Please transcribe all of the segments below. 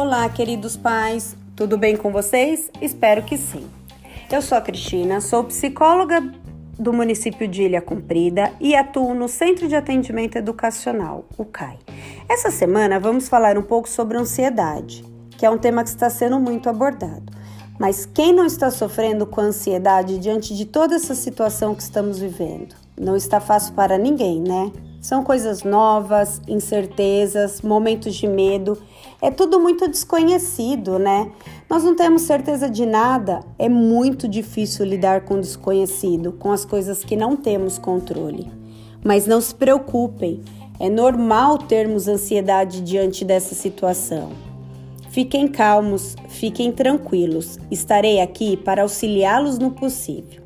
Olá, queridos pais, tudo bem com vocês? Espero que sim. Eu sou a Cristina, sou psicóloga do município de Ilha Comprida e atuo no Centro de Atendimento Educacional, o CAI. Essa semana vamos falar um pouco sobre ansiedade, que é um tema que está sendo muito abordado. Mas quem não está sofrendo com ansiedade diante de toda essa situação que estamos vivendo? Não está fácil para ninguém, né? São coisas novas, incertezas, momentos de medo. É tudo muito desconhecido, né? Nós não temos certeza de nada. É muito difícil lidar com o desconhecido, com as coisas que não temos controle. Mas não se preocupem, é normal termos ansiedade diante dessa situação. Fiquem calmos, fiquem tranquilos. Estarei aqui para auxiliá-los no possível.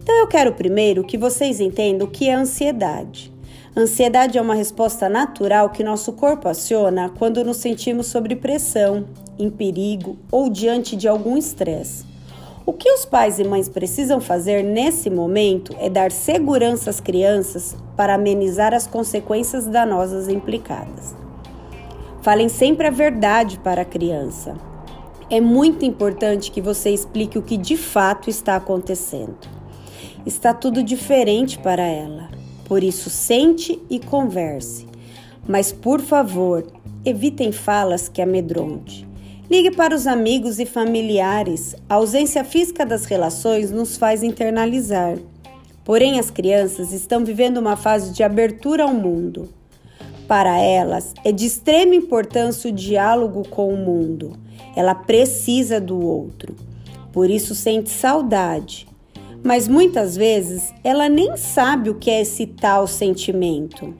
Então eu quero primeiro que vocês entendam o que é ansiedade. Ansiedade é uma resposta natural que nosso corpo aciona quando nos sentimos sob pressão, em perigo ou diante de algum estresse. O que os pais e mães precisam fazer nesse momento é dar segurança às crianças para amenizar as consequências danosas implicadas. Falem sempre a verdade para a criança. É muito importante que você explique o que de fato está acontecendo. Está tudo diferente para ela. Por isso, sente e converse. Mas, por favor, evitem falas que amedronte. Ligue para os amigos e familiares. A ausência física das relações nos faz internalizar. Porém, as crianças estão vivendo uma fase de abertura ao mundo. Para elas, é de extrema importância o diálogo com o mundo. Ela precisa do outro. Por isso, sente saudade, mas muitas vezes ela nem sabe o que é esse tal sentimento.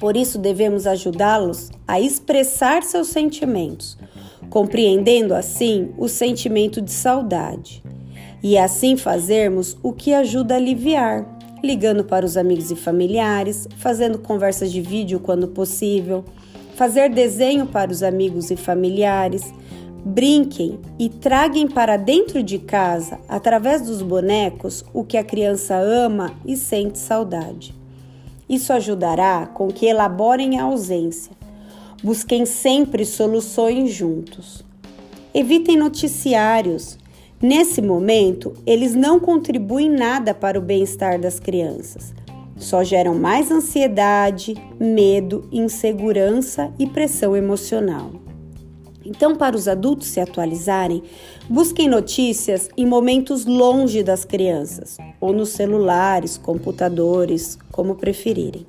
Por isso devemos ajudá-los a expressar seus sentimentos, compreendendo assim o sentimento de saudade. E assim fazermos o que ajuda a aliviar, ligando para os amigos e familiares, fazendo conversas de vídeo quando possível, fazer desenho para os amigos e familiares, Brinquem e traguem para dentro de casa, através dos bonecos, o que a criança ama e sente saudade. Isso ajudará com que elaborem a ausência. Busquem sempre soluções juntos. Evitem noticiários. Nesse momento, eles não contribuem nada para o bem-estar das crianças. Só geram mais ansiedade, medo, insegurança e pressão emocional. Então, para os adultos se atualizarem, busquem notícias em momentos longe das crianças, ou nos celulares, computadores, como preferirem.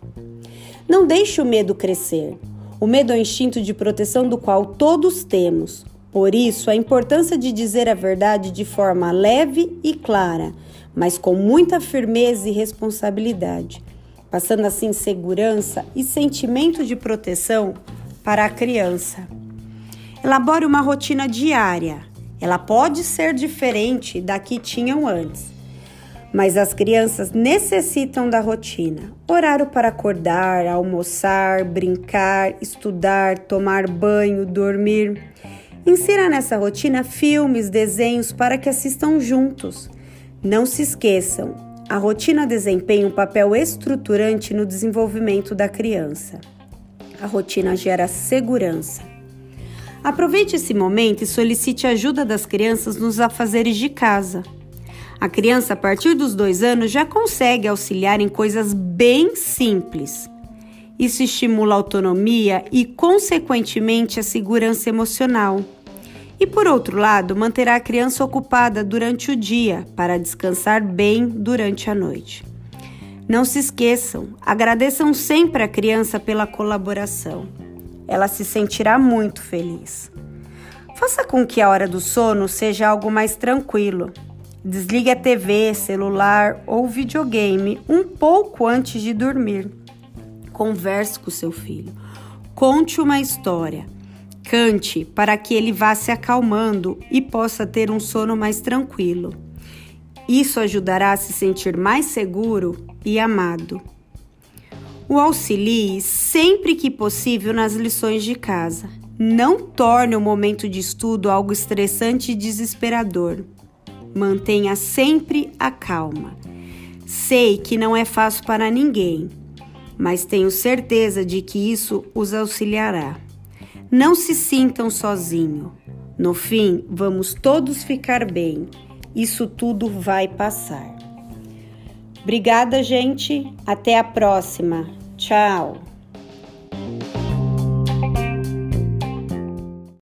Não deixe o medo crescer. O medo é o instinto de proteção do qual todos temos. Por isso, a importância de dizer a verdade de forma leve e clara, mas com muita firmeza e responsabilidade, passando assim segurança e sentimento de proteção para a criança. Elabore uma rotina diária. Ela pode ser diferente da que tinham antes, mas as crianças necessitam da rotina. Horário para acordar, almoçar, brincar, estudar, tomar banho, dormir. Insira nessa rotina filmes, desenhos para que assistam juntos. Não se esqueçam, a rotina desempenha um papel estruturante no desenvolvimento da criança. A rotina gera segurança. Aproveite esse momento e solicite ajuda das crianças nos afazeres de casa. A criança, a partir dos dois anos, já consegue auxiliar em coisas bem simples. Isso estimula a autonomia e, consequentemente, a segurança emocional. E, por outro lado, manterá a criança ocupada durante o dia para descansar bem durante a noite. Não se esqueçam, agradeçam sempre a criança pela colaboração ela se sentirá muito feliz. Faça com que a hora do sono seja algo mais tranquilo. Desligue a TV, celular ou videogame um pouco antes de dormir. Converse com seu filho. Conte uma história. Cante para que ele vá se acalmando e possa ter um sono mais tranquilo. Isso ajudará a se sentir mais seguro e amado. O auxilie sempre que possível nas lições de casa. Não torne o momento de estudo algo estressante e desesperador. Mantenha sempre a calma. Sei que não é fácil para ninguém, mas tenho certeza de que isso os auxiliará. Não se sintam sozinhos. No fim, vamos todos ficar bem. Isso tudo vai passar. Obrigada, gente. Até a próxima. Tchau.